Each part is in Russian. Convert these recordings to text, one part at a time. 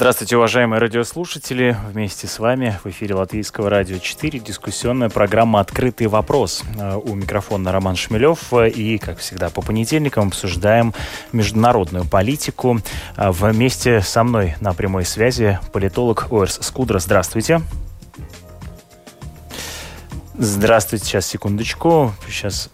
Здравствуйте, уважаемые радиослушатели. Вместе с вами в эфире Латвийского радио 4 дискуссионная программа «Открытый вопрос». Э, у микрофона Роман Шмелев. Э, и, как всегда, по понедельникам обсуждаем международную политику. Э, вместе со мной на прямой связи политолог Оэрс Скудра. Здравствуйте. Здравствуйте, сейчас, секундочку. Сейчас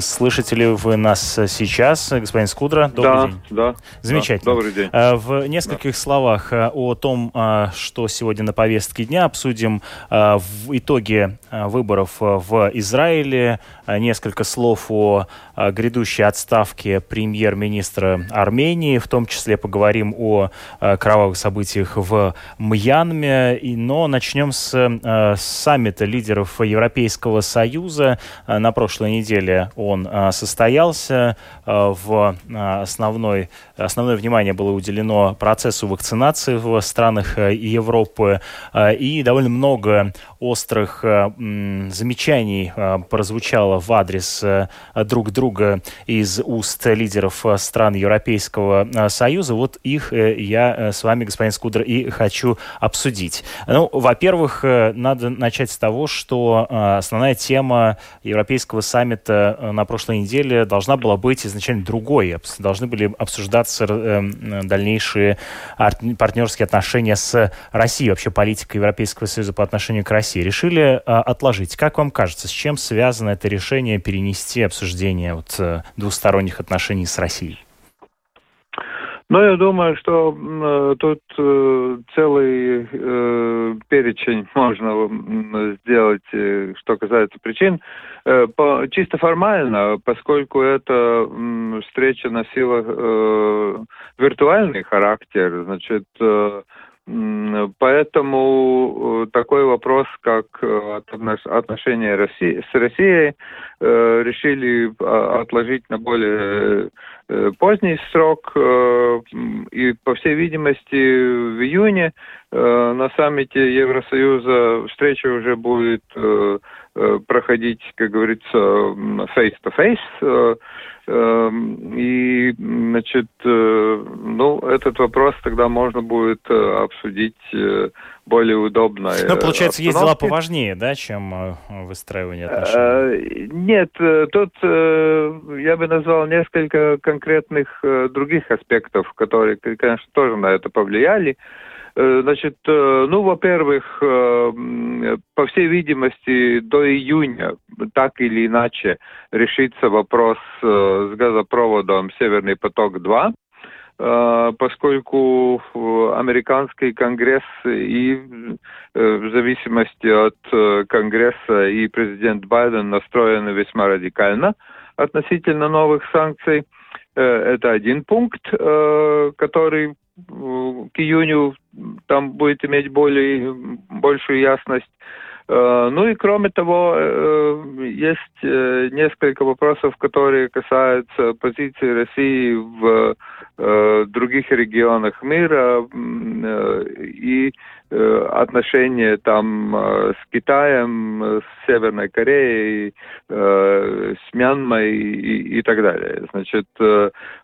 слышите ли вы нас сейчас, господин Скудра? Добрый да, день. Да. Замечательно. Да, добрый день. Э, в нескольких да. словах э, о том, э, что сегодня на повестке дня, обсудим в итоге выборов в Израиле, несколько слов о грядущей отставке премьер-министра Армении, в том числе поговорим о кровавых событиях в Мьянме, но начнем с, саммита лидеров Европейского Союза. На прошлой неделе он э, состоялся. Э, в основной, основное внимание было уделено процессу вакцинации в странах Европы. И довольно много острых замечаний прозвучало в адрес друг друга из уст лидеров стран Европейского Союза. Вот их я с вами, господин Скудер, и хочу обсудить. Ну, во-первых, надо начать с того, что э, основная тема Европейского саммита э, на прошлой неделе должна была быть изначально другой. Должны были обсуждаться э, дальнейшие партнерские отношения с Россией, вообще политика Европейского Союза по отношению к России. Решили отложить. Как вам кажется, с чем связано это решение перенести обсуждение вот, двусторонних отношений с Россией? Ну, я думаю, что э, тут э, целый э, перечень можно сделать, э, что касается причин. Э, по, чисто формально, поскольку эта встреча носила э, виртуальный характер, значит, э, Поэтому э, такой вопрос, как отношения России, с Россией, решили а, отложить на более поздний срок. И, по всей видимости, в июне на саммите Евросоюза встреча уже будет проходить, как говорится, face-to-face. -face Эм, и, значит, э, ну, этот вопрос тогда можно будет э, обсудить э, более удобно. Ну, получается, есть дела поважнее, да, чем выстраивание отношений? Нет, тут я бы назвал несколько конкретных других аспектов, которые, конечно, тоже на это повлияли. Э, значит, э, ну, во-первых, э, по всей видимости, до июня так или иначе решится вопрос с газопроводом «Северный поток-2», поскольку американский конгресс и в зависимости от конгресса и президент Байден настроены весьма радикально относительно новых санкций. Это один пункт, который к июню там будет иметь более, большую ясность. Э, ну и кроме того, э, есть э, несколько вопросов, которые касаются позиции России в других регионах мира и отношения там с Китаем, с Северной Кореей, с Мьянмой и, так далее. Значит,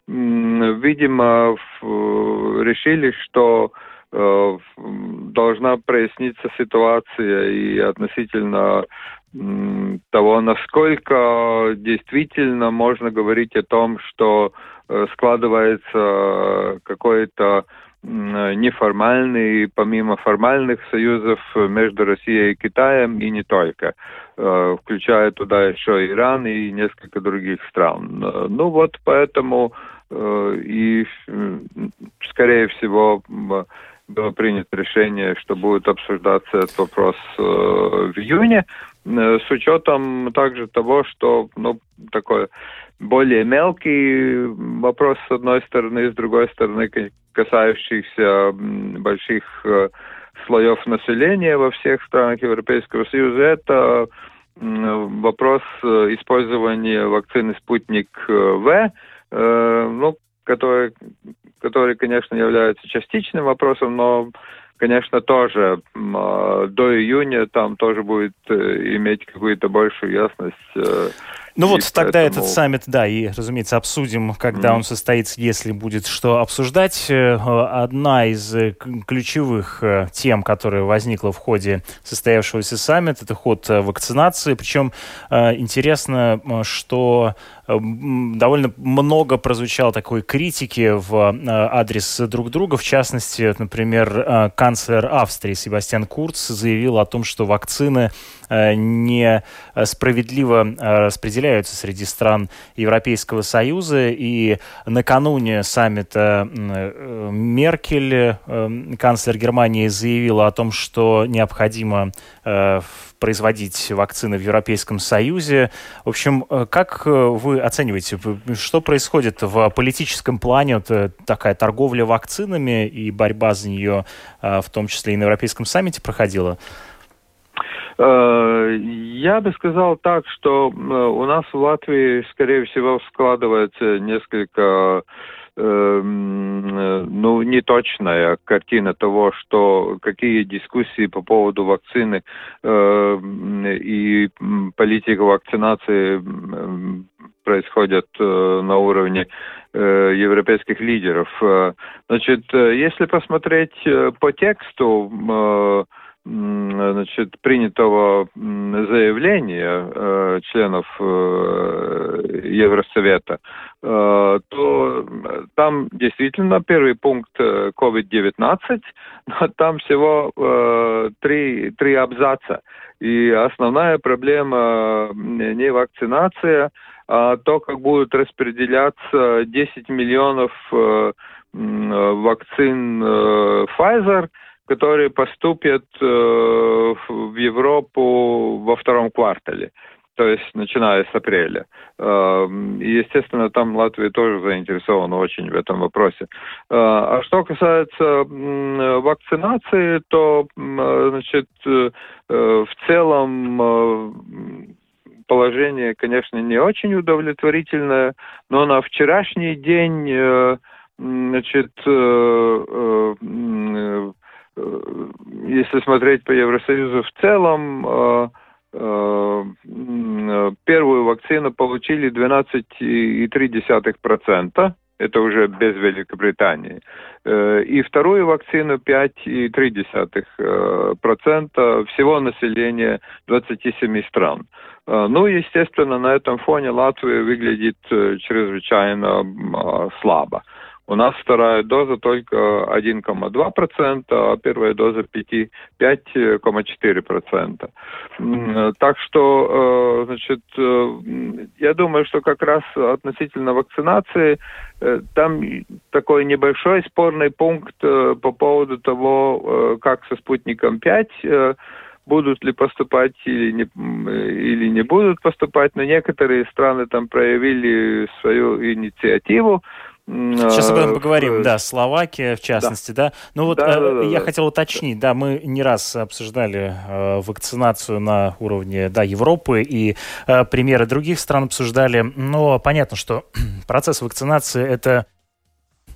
видимо, решили, что должна проясниться ситуация и относительно того, насколько действительно можно говорить о том, что э, складывается какой-то неформальный, помимо формальных союзов между Россией и Китаем, и не только, э, включая туда еще Иран и несколько других стран. Ну вот поэтому и, скорее всего, было принято решение, что будет обсуждаться этот вопрос э, в июне, э, с учетом также того, что ну, такой более мелкий вопрос с одной стороны, с другой стороны касающихся больших э, слоев населения во всех странах Европейского Союза, это вопрос использования вакцины «Спутник В», ну, который, который, конечно, является частичным вопросом, но конечно, тоже до июня там тоже будет иметь какую-то большую ясность ну вот тогда поэтому... этот саммит, да, и, разумеется, обсудим, когда mm. он состоится, если будет что обсуждать. Э, одна из э, ключевых э, тем, которая возникла в ходе состоявшегося саммита, это ход вакцинации. Причем интересно, что довольно много прозвучало такой критики в адрес друг друга. В частности, например, канцлер Австрии Себастьян Курц заявил о том, что вакцины несправедливо распределяются распределяются среди стран Европейского Союза. И накануне саммита э, Меркель, э, канцлер Германии, заявила о том, что необходимо э, производить вакцины в Европейском Союзе. В общем, как вы оцениваете, что происходит в политическом плане? Вот такая торговля вакцинами и борьба за нее, в том числе и на Европейском саммите, проходила? Э, я бы сказал так, что э, у нас в Латвии, скорее всего, складывается несколько э, ну, неточная картина того, что какие дискуссии по поводу вакцины и политика вакцинации происходят на уровне европейских лидеров. Значит, если посмотреть по тексту, значит, принятого заявления э, членов э, Евросовета, э, то там действительно первый пункт COVID-19, но там всего три, три абзаца. И основная проблема не вакцинация, а то, как будут распределяться 10 миллионов вакцин Pfizer – которые поступят э, в Европу во втором квартале, то есть начиная с апреля. Э, естественно, там Латвия тоже заинтересована очень в этом вопросе. Э, а что касается вакцинации, то, значит, в целом положение, конечно, не очень удовлетворительное, но на вчерашний день, значит, Э, если смотреть по Евросоюзу в целом, э, э, первую вакцину получили 12,3%. Это уже без Великобритании. И вторую вакцину 5,3% всего населения 27 стран. Ну, естественно, на этом фоне Латвия выглядит чрезвычайно слабо. У нас вторая доза только 1,2%, а первая доза 5,4%. Так что, э, значит, э, я думаю, что как раз относительно вакцинации э, там такой небольшой спорный пункт по поводу того, как со спутником 5 будут ли поступать или не, или не будут поступать, но некоторые страны там проявили свою инициативу, Сейчас об этом поговорим, да, Словакия в частности, да. да? Ну вот да, э, да, я да, хотел уточнить, да, мы не раз обсуждали э, вакцинацию на уровне, да, Европы и э, примеры других стран обсуждали, но понятно, что процесс вакцинации это Э,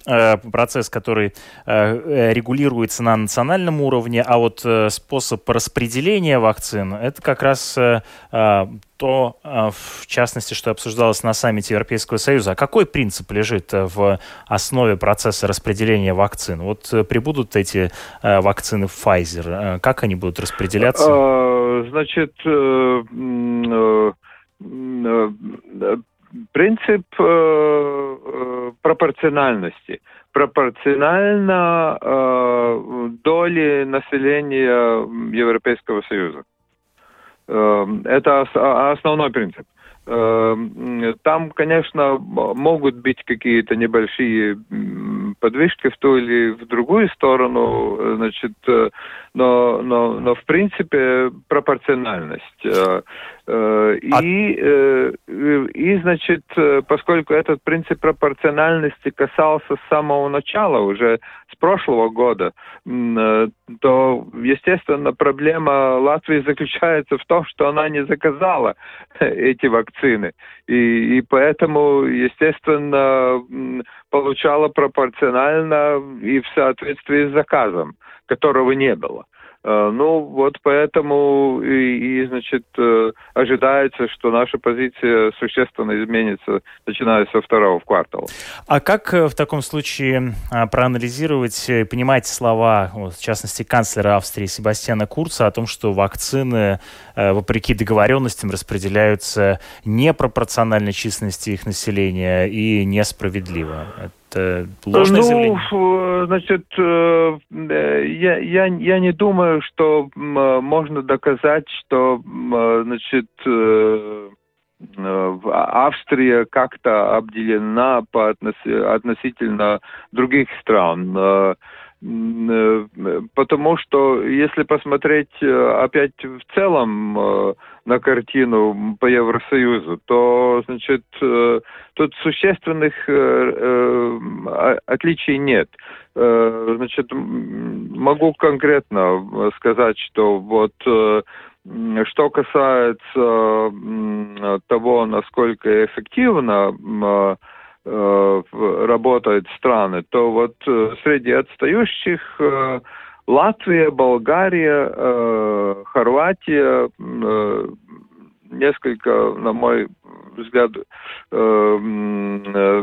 процесс, который э, регулируется на национальном уровне, а вот э, способ распределения вакцин – это как раз то, в частности, что обсуждалось на саммите Европейского Союза. А какой принцип лежит в основе процесса распределения вакцин? Вот прибудут эти вакцины Pfizer, как они будут распределяться? Значит, принцип э, пропорциональности. Пропорционально э, доли населения Европейского Союза. Э, это ос- основной принцип. Там, конечно, могут быть какие-то небольшие подвижки в ту или в другую сторону, значит, но, но, но в принципе пропорциональность. А и, и, значит, поскольку этот принцип пропорциональности касался с самого начала, уже с прошлого года, то, естественно, проблема Латвии заключается в том, что она не заказала эти вакцины. И, и поэтому, естественно, получала пропорционально и в соответствии с заказом, которого не было. Э, ну, вот поэтому и, и, значит, э, ожидается, что наша позиция существенно изменится, начиная со второго квартала. А как э, в таком случае проанализировать и понимать слова, в частности, канцлера Австрии Себастьяна Курца о том, что вакцины, вопреки договоренностям, распределяются непропорционально численности их населения и несправедливо? Это ложное ну, заявление? Значит, э, я, я, я не думаю, что можно доказать, что, значит, э, Австрия как-то обделена по относительно других стран. Э, потому что если посмотреть опять в целом на картину по Евросоюзу, то, значит, э, тут существенных э, э, отличий нет. Значит, могу конкретно сказать, что вот что касается того, насколько эффективно работают страны, то вот среди отстающих Латвия, Болгария, э, Хорватия, э, несколько, на мой взгляд, э, э,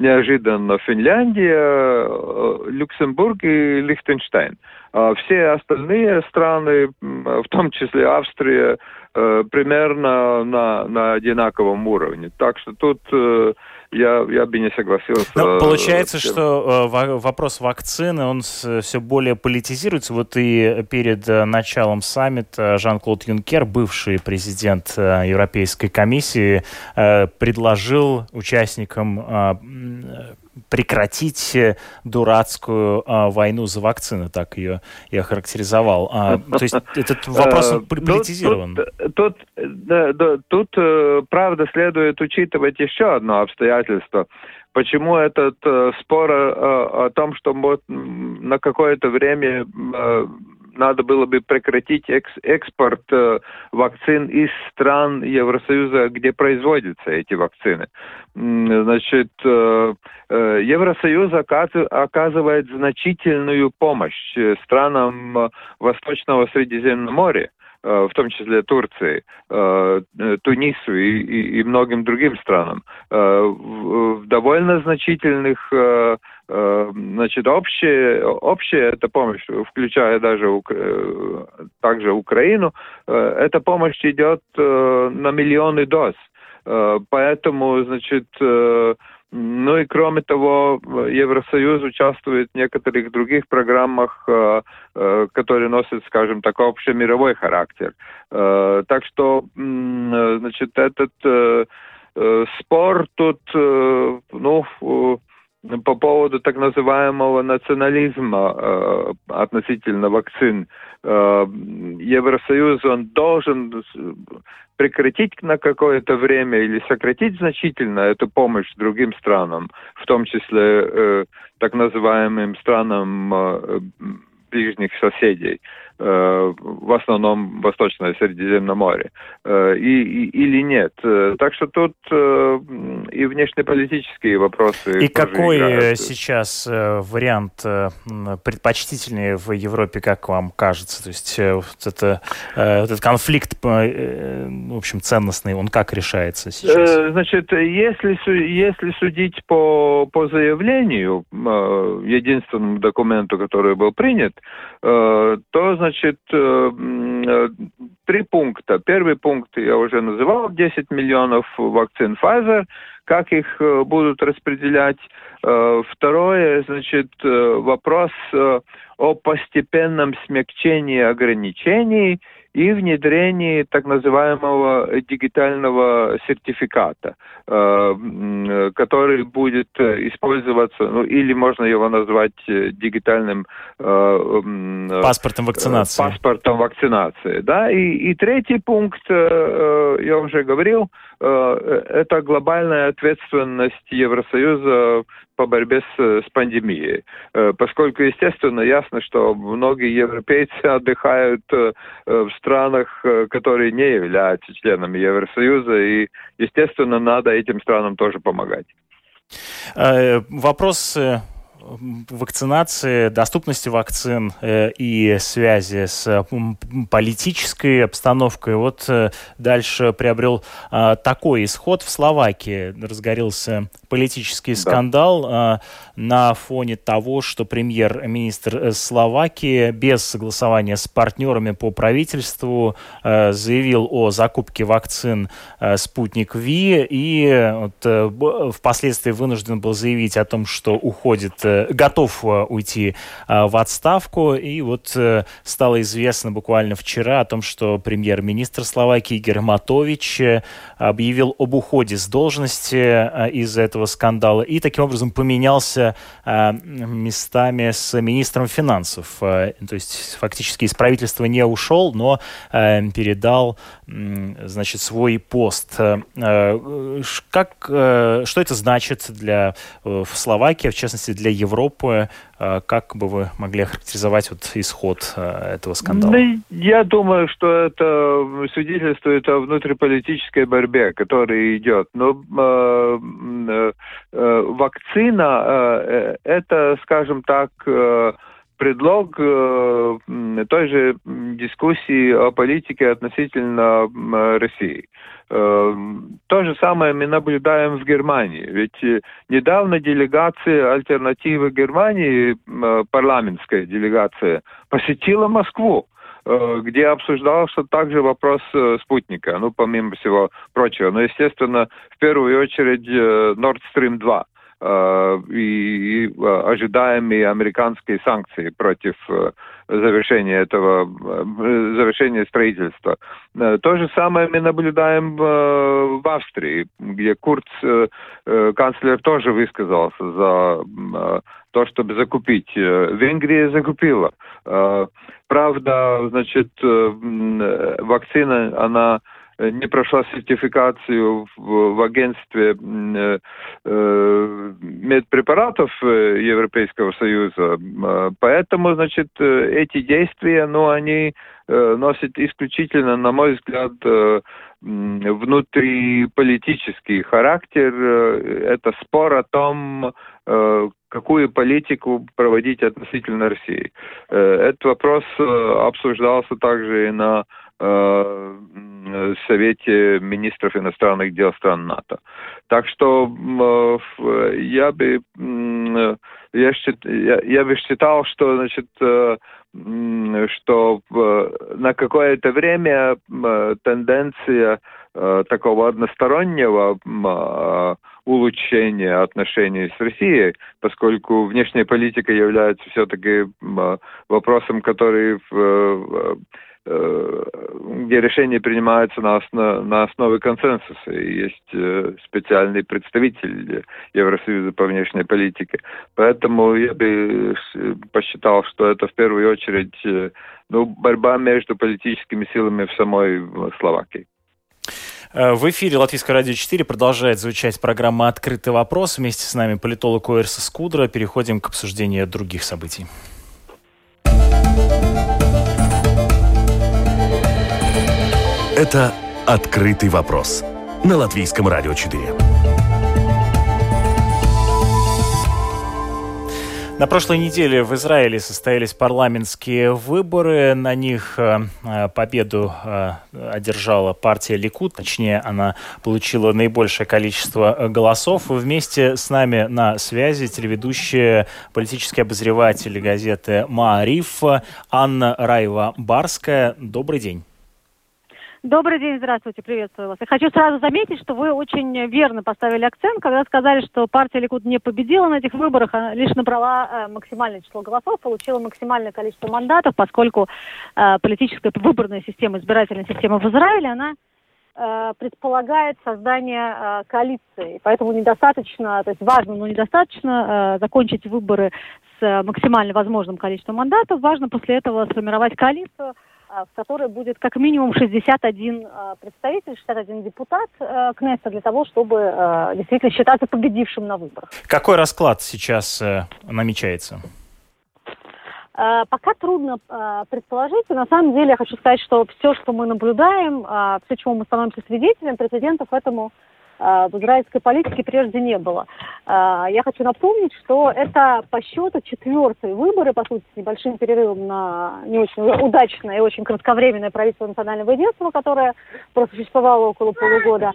неожиданно Финляндия, э, Люксембург и Лихтенштейн. А все остальные страны, в том числе Австрия, э, примерно на, на одинаковом уровне. Так что тут э, я, я бы не согласился. Но получается, что э, вопрос вакцины, он все более политизируется. Вот и перед э, началом саммита Жан-Клод Юнкер, бывший президент э, Европейской комиссии, э, предложил участникам э, прекратить э, дурацкую а, войну за вакцины, так ее я характеризовал. А, то есть этот вопрос э, политизирован. Тут, тут, да, да, тут, э, правда, следует учитывать еще одно обстоятельство. Почему этот э, спор э, о том, что на какое-то время э, надо было бы прекратить экс экспорт э, вакцин из стран Евросоюза, где производятся эти вакцины. Значит, э, э, Евросоюз оказывает значительную помощь э, странам э, Восточного Средиземноморья э, в том числе Турции, Тунису и, и, и многим другим странам, в, довольно значительных значит, общая, общая эта помощь, включая даже. Э, также Украину, э, эта помощь идет на миллионы доз. Поэтому, значит, ну и кроме того, Евросоюз участвует в некоторых других программах, которые носят, скажем так, общемировой характер. Так что, значит, этот спор тут, ну, по поводу так называемого национализма э, относительно вакцин. Э, Евросоюз, он должен прекратить на какое-то время или сократить значительно эту помощь другим странам, в том числе э, так называемым странам э, ближних соседей. В основном Восточное Средиземноморье, э, и, и, или нет. Э, так что тут и внешнеполитические вопросы. И какой играют. сейчас вариант предпочтительнее в Европе, как вам кажется? То есть вот, это, этот конфликт, в общем, ценностный, он как решается сейчас? Значит, если, если судить по, по заявлению, единственному документу, который был принят, то, значит, значит, э, э, три пункта. Первый пункт я уже называл, 10 миллионов вакцин Pfizer, как их э, будут распределять. Второе, значит, вопрос о постепенном смягчении ограничений. И внедрении так называемого дигитального сертификата, э, который будет использоваться, ну или можно его назвать дигитальным паспортом вакцинации. Паспортом вакцинации, да. И, и третий пункт, я уже говорил, это глобальная ответственность Евросоюза по борьбе с, с пандемией. Э, поскольку, естественно, ясно, что многие европейцы отдыхают э, в странах, э, которые не являются членами Евросоюза, и, естественно, надо этим странам тоже помогать. Вопрос вакцинации, доступности вакцин э, и связи с политической обстановкой. Вот э, дальше приобрел э, такой исход. В Словакии разгорелся политический да. скандал на фоне того, что премьер-министр Словакии без согласования с партнерами по правительству заявил о закупке вакцин «Спутник Ви» и впоследствии вынужден был заявить о том, что уходит готов э, уйти э, в отставку. И вот э, стало известно буквально вчера о том, что премьер-министр Словакии Игорь Матович объявил об уходе с должности из-за этого скандала и таким образом поменялся местами с министром финансов. То есть фактически из правительства не ушел, но передал значит, свой пост. Как, что это значит для Словакии, в частности для Европы? Э, как бы вы могли охарактеризовать вот исход э, этого скандала? Ну, я думаю, что это свидетельствует о внутриполитической борьбе, которая идет. Но э, э, э, вакцина э, это, скажем так, э, предлог э, той же дискуссии о политике относительно э, России. Э, то же самое мы наблюдаем в Германии. Ведь э, недавно делегация альтернативы Германии, э, парламентская делегация, посетила Москву э, где обсуждался также вопрос спутника, ну, помимо всего прочего. Но, естественно, в первую очередь Nord Stream 2. Э, и, э, ожидаемые американские санкции против э, завершения этого, завершения строительства. То же самое мы наблюдаем в Австрии, где Курц, канцлер, тоже высказался за то, чтобы закупить. Венгрия закупила. Правда, значит, вакцина, она не прошла сертификацию в, в агентстве э, э, медпрепаратов э, Европейского Союза. Э, поэтому, значит, эти действия, ну, они э, носят исключительно, на мой взгляд, э, внутриполитический характер. Это спор о том, какую политику проводить относительно России. Этот вопрос обсуждался также и на Э, Совете министров иностранных дел стран НАТО. Так что э, я бы я, я, я бы считал, что значит э, что на какое-то время тенденция такого одностороннего улучшения отношений с Россией, поскольку внешняя политика является все-таки вопросом, который Э, где решения принимаются на, основ, на основе консенсуса. И есть э, специальный представитель Евросоюза по внешней политике. Поэтому я бы посчитал, что это в первую очередь э, ну, борьба между политическими силами в самой Словакии. В эфире Латвийское радио 4 продолжает звучать программа «Открытый вопрос». Вместе с нами политолог Уэрса Скудра. Переходим к обсуждению других событий. Это «Открытый вопрос» на Латвийском радио 4. На прошлой неделе в Израиле состоялись парламентские выборы. На них э, э, победу э, одержала партия Ликут, точнее, она получила наибольшее количество голосов. Вместе с нами на связи телеведущая политический обозреватель газеты «Маариф» Анна Раева-Барская. Добрый день. Добрый день, здравствуйте, приветствую вас. Я хочу сразу заметить, что вы очень верно поставили акцент, когда сказали, что партия Ликуд не победила на этих выборах, а лишь набрала э, максимальное число голосов, получила максимальное количество мандатов, поскольку э, политическая выборная система, избирательная система в Израиле, она э, предполагает создание коалиции. Поэтому недостаточно, то есть важно, но недостаточно закончить выборы с максимально возможным количеством мандатов. Важно после этого сформировать коалицию, в которой будет как минимум 61 а, представитель, 61 депутат э, Кнесса для того, чтобы действительно считаться победившим на выборах. Какой расклад сейчас э, намечается? Пока трудно предположить. на самом деле я хочу сказать, что все, что мы наблюдаем, все, чему мы становимся свидетелями, прецедентов этому в израильской политике прежде не было. Я хочу напомнить, что это по счету четвертые выборы, по сути, с небольшим перерывом на не очень удачное и очень кратковременное правительство национального единства, которое просуществовало около полугода,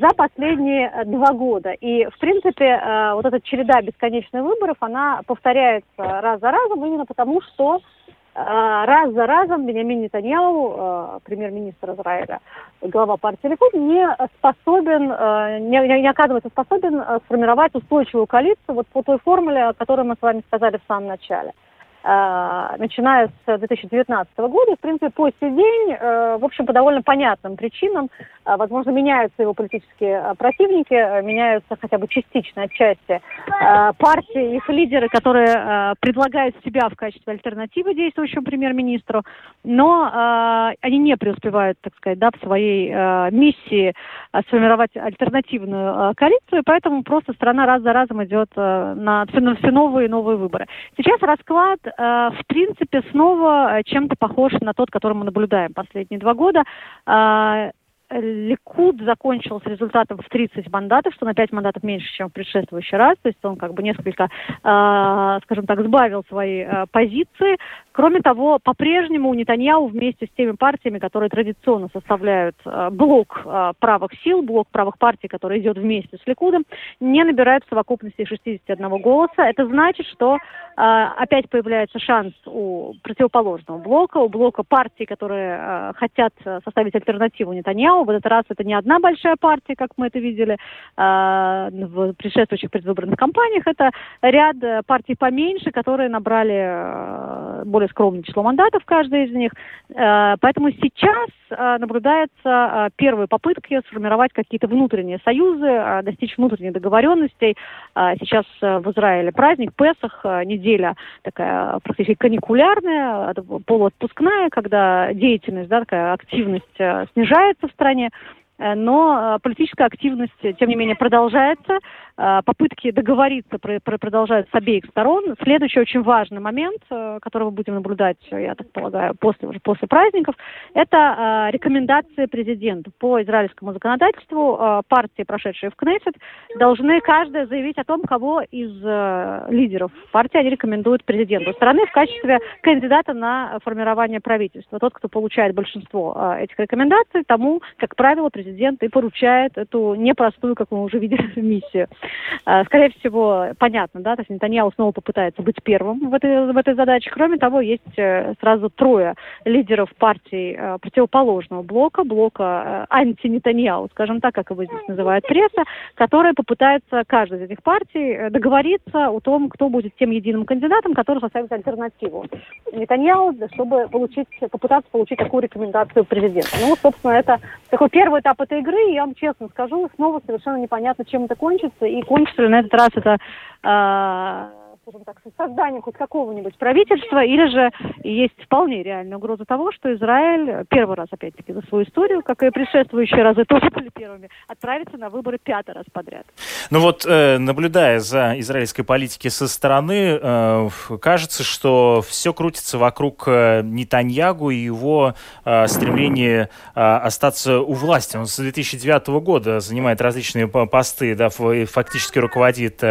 за последние два года. И, в принципе, вот эта череда бесконечных выборов, она повторяется раз за разом именно потому, что а, раз за разом Бенямин Нетаньяу, а, премьер-министр Израиля, глава партии Ликуд, не способен, а, не, не оказывается способен сформировать устойчивую коалицию вот по той формуле, о которой мы с вами сказали в самом начале – начиная с 2019 года, в принципе, по сей день, э, в общем, по довольно понятным причинам, э, возможно, меняются его политические противники, меняются хотя бы частично, отчасти, партии, их лидеры, которые предлагают себя в качестве альтернативы действующему премьер-министру, но они не преуспевают, так сказать, да, в своей миссии сформировать альтернативную коалицию, поэтому просто страна раз за разом идет на все новые и новые выборы. Сейчас расклад Э, в принципе, снова чем-то похож на тот, который мы наблюдаем последние два года. Ликуд закончил с результатом в 30 мандатов, что на 5 мандатов меньше, чем в предшествующий раз. То есть он как бы несколько, э, скажем так, сбавил свои э, позиции. Кроме того, по-прежнему у Нетаньяу вместе с теми партиями, которые традиционно составляют э, блок э, правых сил, блок правых партий, который идет вместе с Ликудом, не набирают в совокупности 61 голоса. Это значит, что э, опять появляется шанс у противоположного блока, у блока партий, которые э, хотят составить альтернативу Нетаньяу, Нетаньяху. В этот раз это не одна большая партия, как мы это видели э, в предшествующих предвыборных кампаниях. Это ряд партий поменьше, которые набрали э, более скромное число мандатов, каждая из них. Э, поэтому сейчас э, наблюдается э, первые попытки сформировать какие-то внутренние союзы, э, достичь внутренних договоренностей. Э, сейчас э, в Израиле праздник, Песах, э, неделя такая практически каникулярная, полуотпускная, когда деятельность, да, такая активность э, снижается в стране стране, э, но э, политическая активность, тем не менее, продолжается. Э, попытки договориться продолжают с обеих сторон. Следующий очень важный момент, э, который мы будем наблюдать, я так полагаю, после, уже после праздников, это э, рекомендации президента. По израильскому законодательству партии, прошедшие в Кнессет, должны каждая заявить о том, кого из лидеров партии они рекомендуют президенту страны в качестве кандидата на формирование правительства. Тот, кто получает большинство этих рекомендаций, тому, как правило, президент и поручает эту непростую, как мы уже видели, миссию. А, скорее всего, понятно, да, то есть Нетаньяу снова попытается быть первым в этой, в этой задаче. Кроме того, есть э, сразу трое лидеров партий э, противоположного блока, блока э, анти-Нетаньяу, скажем так, как его здесь называют пресса, которые попытаются каждая из этих партий договориться о том, кто будет тем единым кандидатом, который составит альтернативу Нетаньяу, чтобы получить, попытаться получить такую рекомендацию президента. Ну, собственно, это такой первый этап этой игры, и я вам честно скажу, снова совершенно непонятно, чем это кончится, и кончится ли на этот раз это э, скажем так, созданием хоть какого-нибудь правительства, или же есть вполне реальная угроза того, что Израиль первый раз, опять-таки, за свою историю, как и предшествующие разы тоже были первыми, отправится на выборы пятый раз подряд. Ну вот, э, наблюдая за израильской политикой со стороны, э, кажется, что все крутится вокруг э, Нетаньягу и его стремления остаться у власти. Он с 2009 года занимает различные посты, да, фактически руководит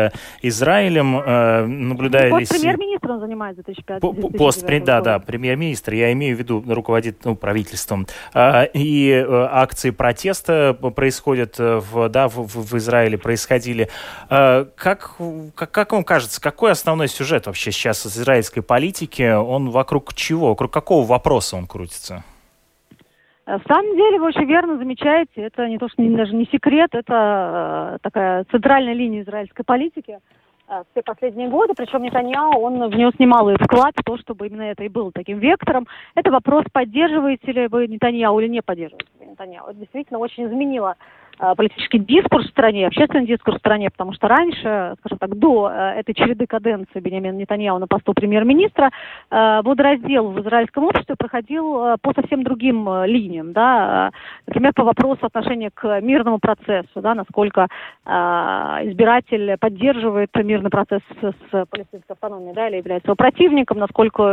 Израилем наблюдая... Пост премьер-министр он занимает 2005 Пост, да, да, премьер-министр, я имею в виду, руководит ну, правительством. А, и э, акции протеста происходят э, в, да, в, в Израиле, происходили. А, как, как, как вам кажется, какой основной сюжет вообще сейчас из израильской политики? Он вокруг чего? Вокруг какого вопроса он крутится? В самом деле, вы очень верно замечаете, это не то, что не, даже не секрет, это э, такая центральная линия израильской политики э, все последние годы, причем Нетаньяу, он внес немалый вклад в то, чтобы именно это и было таким вектором. Это вопрос, поддерживаете ли вы Нетаньяу или не поддерживаете Нетаньяу. Это действительно очень изменило Э, политический дискурс в стране, общественный дискурс в стране, потому что раньше, скажем так, до э, этой череды каденции Бениамина Нетаньяу на посту премьер-министра, э, водораздел в израильском обществе проходил по совсем другим линиям, да, например, по вопросу отношения к мирному процессу, да, насколько избиратель поддерживает мирный процесс с палестинской автономией, да, или является его противником, насколько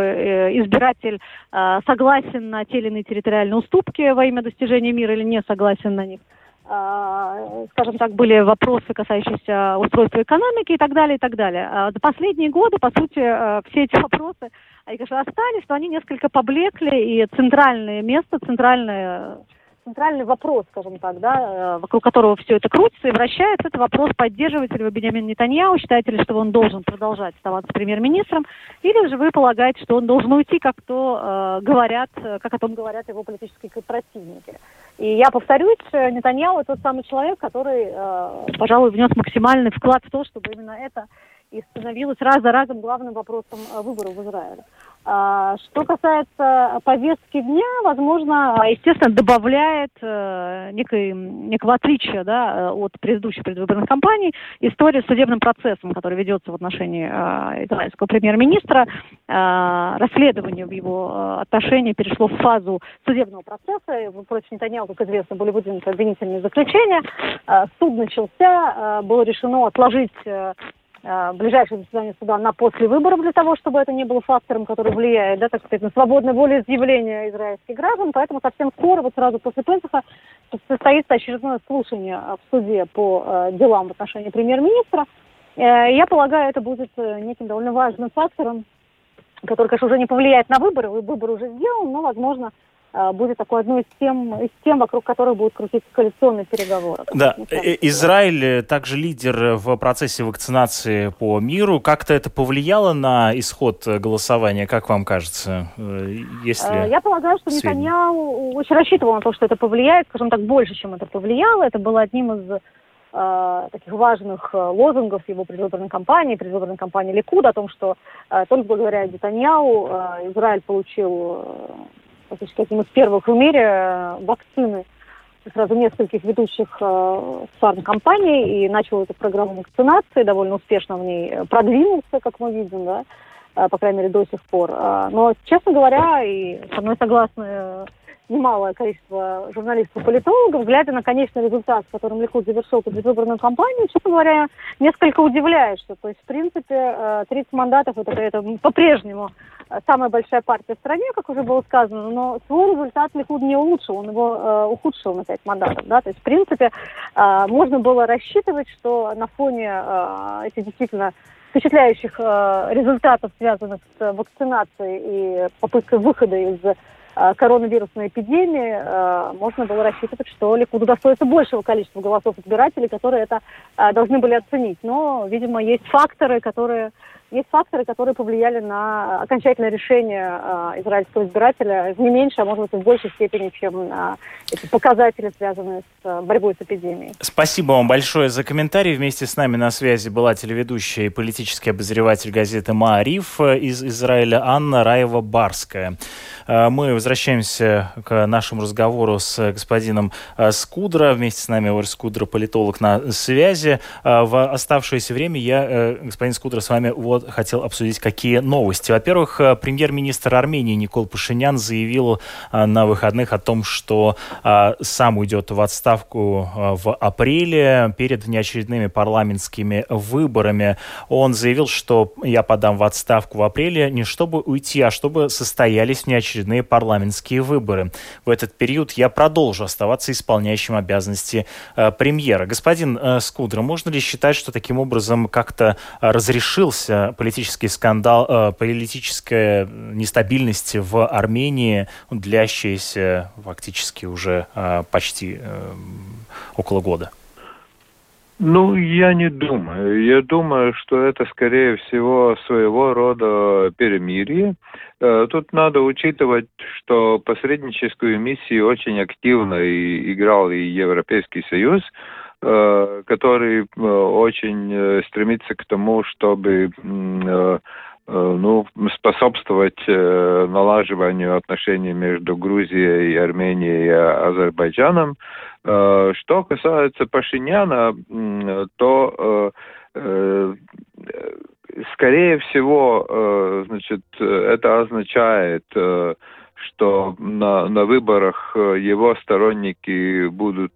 избиратель согласен на те или иные территориальные уступки во имя достижения мира или не согласен на них. А, скажем так, были вопросы, касающиеся устройства экономики и так далее, и так далее. А за последние годы, по сути, э, все эти вопросы, они, конечно, остались, но они несколько поблекли, и центральное место, центральное центральный вопрос, скажем так, да, э, вокруг которого все это крутится и вращается, это вопрос, поддерживаете ли вы Бенямин Нетаньяу, считаете ли, что он должен продолжать оставаться премьер-министром, или же вы полагаете, что он должен уйти, как то э, говорят, как о том говорят его политические противники. И я повторюсь, Нетаньяу тот самый человек, который, э, пожалуй, внес максимальный вклад в то, чтобы именно это и становилось раз за разом главным вопросом э, выборов в Израиле. А, что касается повестки дня, возможно, естественно, добавляет э, некой, некого отличия да, от предыдущих предвыборных кампаний история с судебным процессом, который ведется в отношении э, израильского премьер-министра. Э, расследование в его э, отношении перешло в фазу судебного процесса. Против Нетаньяху, как известно, были выдвинуты обвинительные заключения. Э, суд начался, э, было решено отложить э, Э, ближайшее заседание суда на после выборов для того, чтобы это не было фактором, который влияет, да, так сказать, на свободное волеизъявление израильских граждан. Поэтому совсем скоро, вот сразу после Песаха, состоится очередное слушание в суде по э, делам в отношении премьер-министра. Э, я полагаю, это будет э, неким довольно важным фактором, который, конечно, уже не повлияет на выборы, выбор уже сделан, но, возможно, Э, будет такой одной из тем, из тем, вокруг которой будут крутиться коалиционные переговоры. Да, э, Израиль э, также лидер в процессе вакцинации по миру. Как-то это повлияло на исход голосования, как вам кажется? Если Я полагаю, что Нетаньяу очень рассчитывал на то, что это повлияет, скажем так, больше, чем это повлияло. Это было одним из э, таких важных лозунгов его предвыборной кампании, предвыборной кампании Ликуда, о том, что э, только благодаря Нетаньяу э, Израиль получил фактически одним из первых в мире э, вакцины сразу нескольких ведущих э, фармкомпаний и начал эту программу вакцинации, довольно успешно в ней продвинулся, как мы видим, да, э, по крайней мере, до сих пор. Э, но, честно говоря, и со мной согласны немалое количество журналистов и политологов, глядя на конечный результат, с которым Ликуд завершил предвыборную кампанию, честно говоря, несколько удивляет, что, то есть, в принципе, 30 э, мандатов это, это по-прежнему э, самая большая партия в стране, как уже было сказано, но свой результат Ликуд не улучшил, он его э, ухудшил на 5 мандатов, да, то есть, в принципе, э, можно было рассчитывать, что на фоне э, этих действительно впечатляющих э, результатов, связанных с вакцинацией и попыткой выхода из Э, коронавирусной эпидемии, э, можно было рассчитывать, что Ликуду удостоится большего количества голосов избирателей, которые это э, должны были оценить. Но, видимо, есть факторы, которые есть факторы, которые повлияли на окончательное решение э, израильского избирателя в не меньшей, а может быть в большей степени, чем э, эти показатели, связанные с э, борьбой с эпидемией. Спасибо вам большое за комментарий. Вместе с нами на связи была телеведущая и политический обозреватель газеты «Маариф» из Израиля Анна Раева-Барская. Э, мы возвращаемся к нашему разговору с господином э, Скудро. Вместе с нами Ор Скудро, политолог на связи. Э, в оставшееся время я, господин Скудро, с вами вот хотел обсудить, какие новости. Во-первых, э, премьер-министр Армении Никол Пашинян заявил э, на выходных о том, что э, сам уйдет в отставку в апреле перед внеочередными парламентскими выборами. Он заявил, что я подам в отставку в апреле не чтобы уйти, а чтобы состоялись внеочередные парламентские выборы. В этот период я продолжу оставаться исполняющим обязанности премьера. Господин Скудра, можно ли считать, что таким образом как-то разрешился политический скандал, э, политическая нестабильность в Армении, длящаяся фактически уже э, почти э, около года? Ну, я не думаю. Я думаю, что это, скорее всего, своего рода перемирие. Тут надо учитывать, что посредническую миссию очень активно играл и Европейский Союз, который э, очень стремится к тому, чтобы ну, способствовать налаживанию отношений между Грузией, Арменией и Азербайджаном. Что касается Пашиняна, то скорее всего, э, значит, это означает, э, что на, на выборах э, его сторонники будут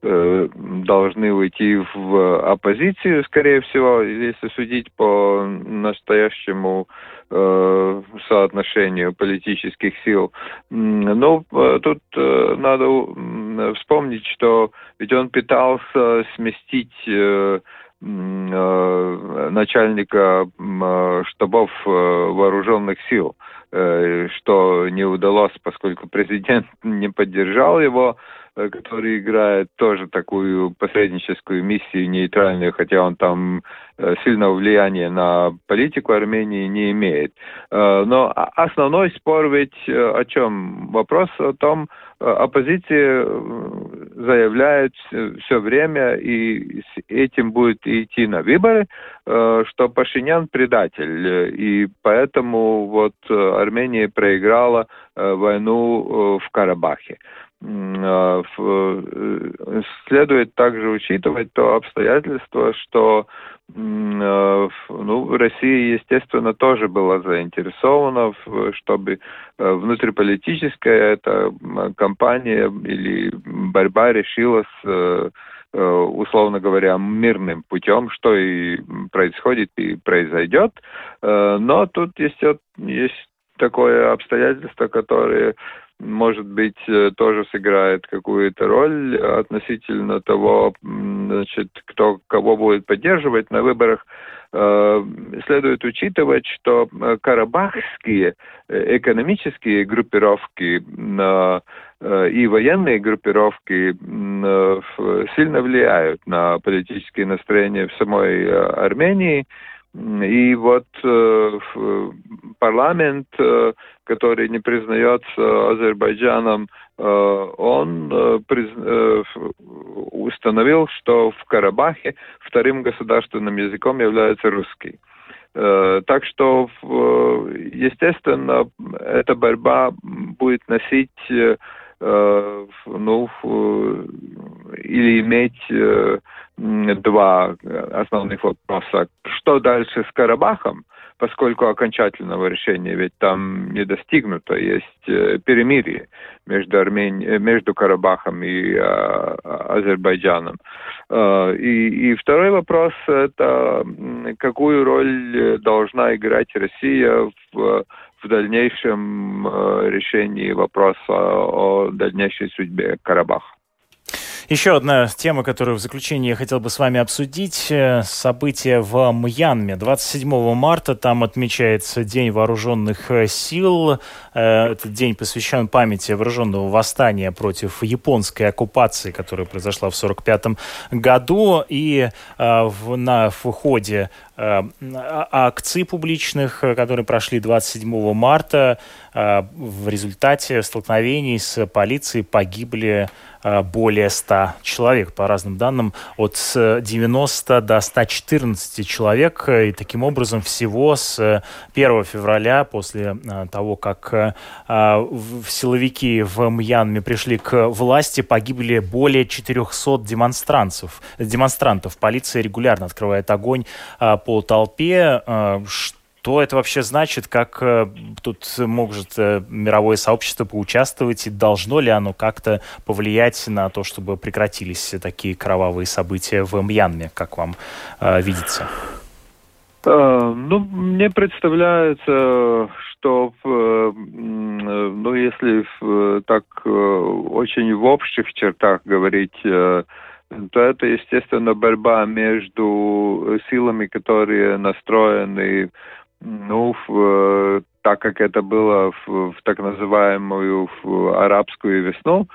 должны уйти в оппозицию, скорее всего, если судить по настоящему э, соотношению политических сил. Но тут э, надо вспомнить, что ведь он пытался сместить э, Э, начальника э, штабов э, вооруженных сил, что не удалось, поскольку президент не поддержал его, который играет тоже такую посредническую миссию нейтральную, хотя он там сильного влияния на политику Армении не имеет. Но основной спор ведь о чем? Вопрос о том, оппозиция заявляют все время, и с этим будет идти на выборы, э, что Пашинян предатель. И поэтому вот Армения проиграла э, войну э, в Карабахе. Следует также учитывать то обстоятельство, что Э, ну, Россия, естественно, тоже была заинтересована, чтобы э, внутриполитическая эта кампания или борьба решилась э, условно говоря, мирным путем, что и происходит и произойдет. Но тут есть, есть такое обстоятельство, которое может быть, э, тоже сыграет какую-то роль относительно того, значит, кто кого будет поддерживать на выборах. Э, следует учитывать, что э, карабахские экономические группировки и военные группировки сильно влияют на политические настроения в самой Армении. И вот э, парламент, э, который не признается Азербайджаном, э, он э, приз, э, установил, что в Карабахе вторым государственным языком является русский. Э, так что, естественно, эта борьба будет носить э, ну, или иметь два основных вопроса. Что дальше с Карабахом? Поскольку окончательного решения ведь там не достигнуто, есть э, перемирие между, Армени... Э, между Карабахом и а, Азербайджаном. И, и второй вопрос – это какую роль должна играть Россия в в дальнейшем решении вопроса о дальнейшей судьбе Карабаха. Еще одна тема, которую в заключение я хотел бы с вами обсудить. Э, события в Мьянме. 27 марта там отмечается День вооруженных э, сил. Э, этот день посвящен памяти вооруженного восстания против японской оккупации, которая произошла в 1945 году. И на входе акций публичных, которые прошли 27 марта, в результате столкновений с полицией погибли Э, более 100 человек, по разным данным, от 90 до 114 человек. И таким образом всего с 1 февраля, после э, того, как э, силовики в Мьянме пришли к власти, погибли более 400 демонстрантов. демонстрантов. Полиция регулярно открывает огонь по толпе. Что что это вообще значит, как э, тут может э, мировое сообщество поучаствовать, и должно ли оно как-то повлиять на то, чтобы прекратились такие кровавые события в Мьянме, как вам э, видится? Ну, мне представляется, что, ну, если так очень в общих чертах говорить, то это, естественно, борьба между силами, которые настроены ну, в, э, так как это было в, в так называемую в арабскую весну,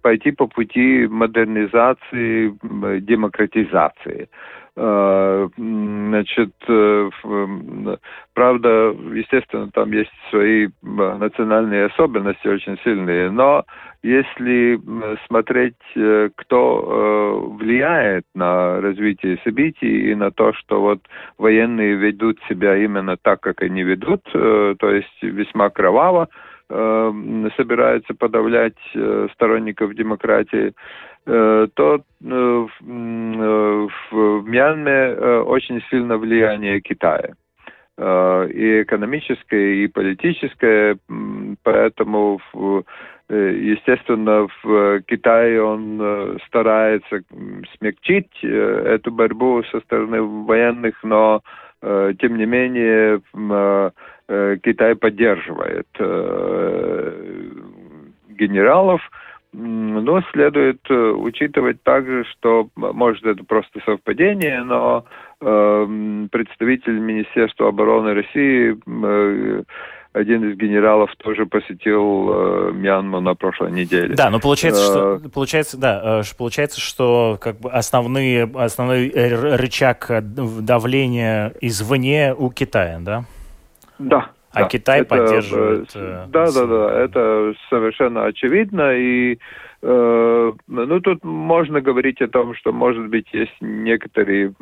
пойти по пути модернизации, демократизации. Значит, правда, естественно, там есть свои национальные особенности очень сильные, но если смотреть, э, кто э, влияет на развитие событий и на то, что вот военные ведут себя именно так, как они ведут, э, то есть весьма кроваво, собираются подавлять сторонников демократии, то в Мьянме очень сильно влияние Китая. И экономическое, и политическое, поэтому естественно, в Китае он э, старается смягчить э, эту борьбу со стороны военных, но тем не менее Китай поддерживает генералов. Но следует учитывать также, что, может, это просто совпадение, но представитель Министерства обороны России один из генералов тоже посетил э, Мьянму на прошлой неделе. Да, но получается, что э, получается, да, э, получается, что как бы основные, основной рычаг давления извне у Китая, да? Да. А да, Китай это, поддерживает. Да, да, да, это совершенно очевидно и Э, ну, тут можно говорить о том, что, может быть, есть некоторые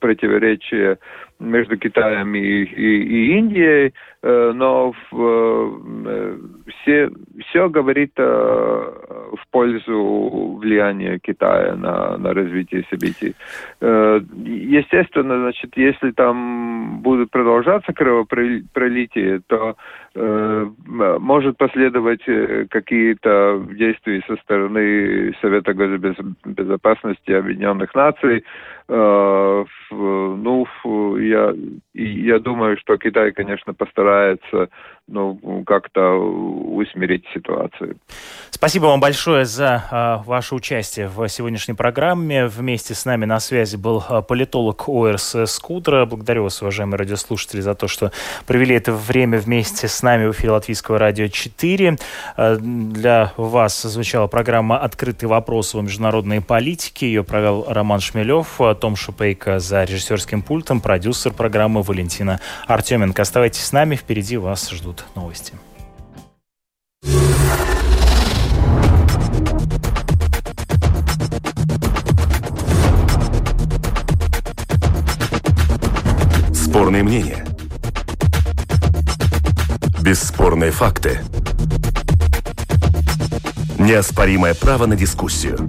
противоречия между Китаем и, и, и Индией, э, но в, все, все говорит в пользу влияния Китая на, на развитие событий. Э, естественно, значит, если там будут продолжаться кровопролитие, то может последовать какие-то действия со стороны стороны Совета госбезопасности Объединенных Наций. Э, ну, я, я думаю, что Китай, конечно, постарается ну, как-то усмирить ситуацию. Спасибо вам большое за а, ваше участие в сегодняшней программе. Вместе с нами на связи был а, политолог ОРС Скудра. Благодарю вас, уважаемые радиослушатели, за то, что провели это время вместе с нами в эфире Латвийского радио 4. А, для вас звучала программа «Открытый вопрос о международной политике». Ее провел Роман Шмелев, Том Шупейко за режиссерским пультом, продюсер программы Валентина Артеменко. Оставайтесь с нами, впереди вас ждут новости. Спорные мнения. Бесспорные факты. Неоспоримое право на дискуссию.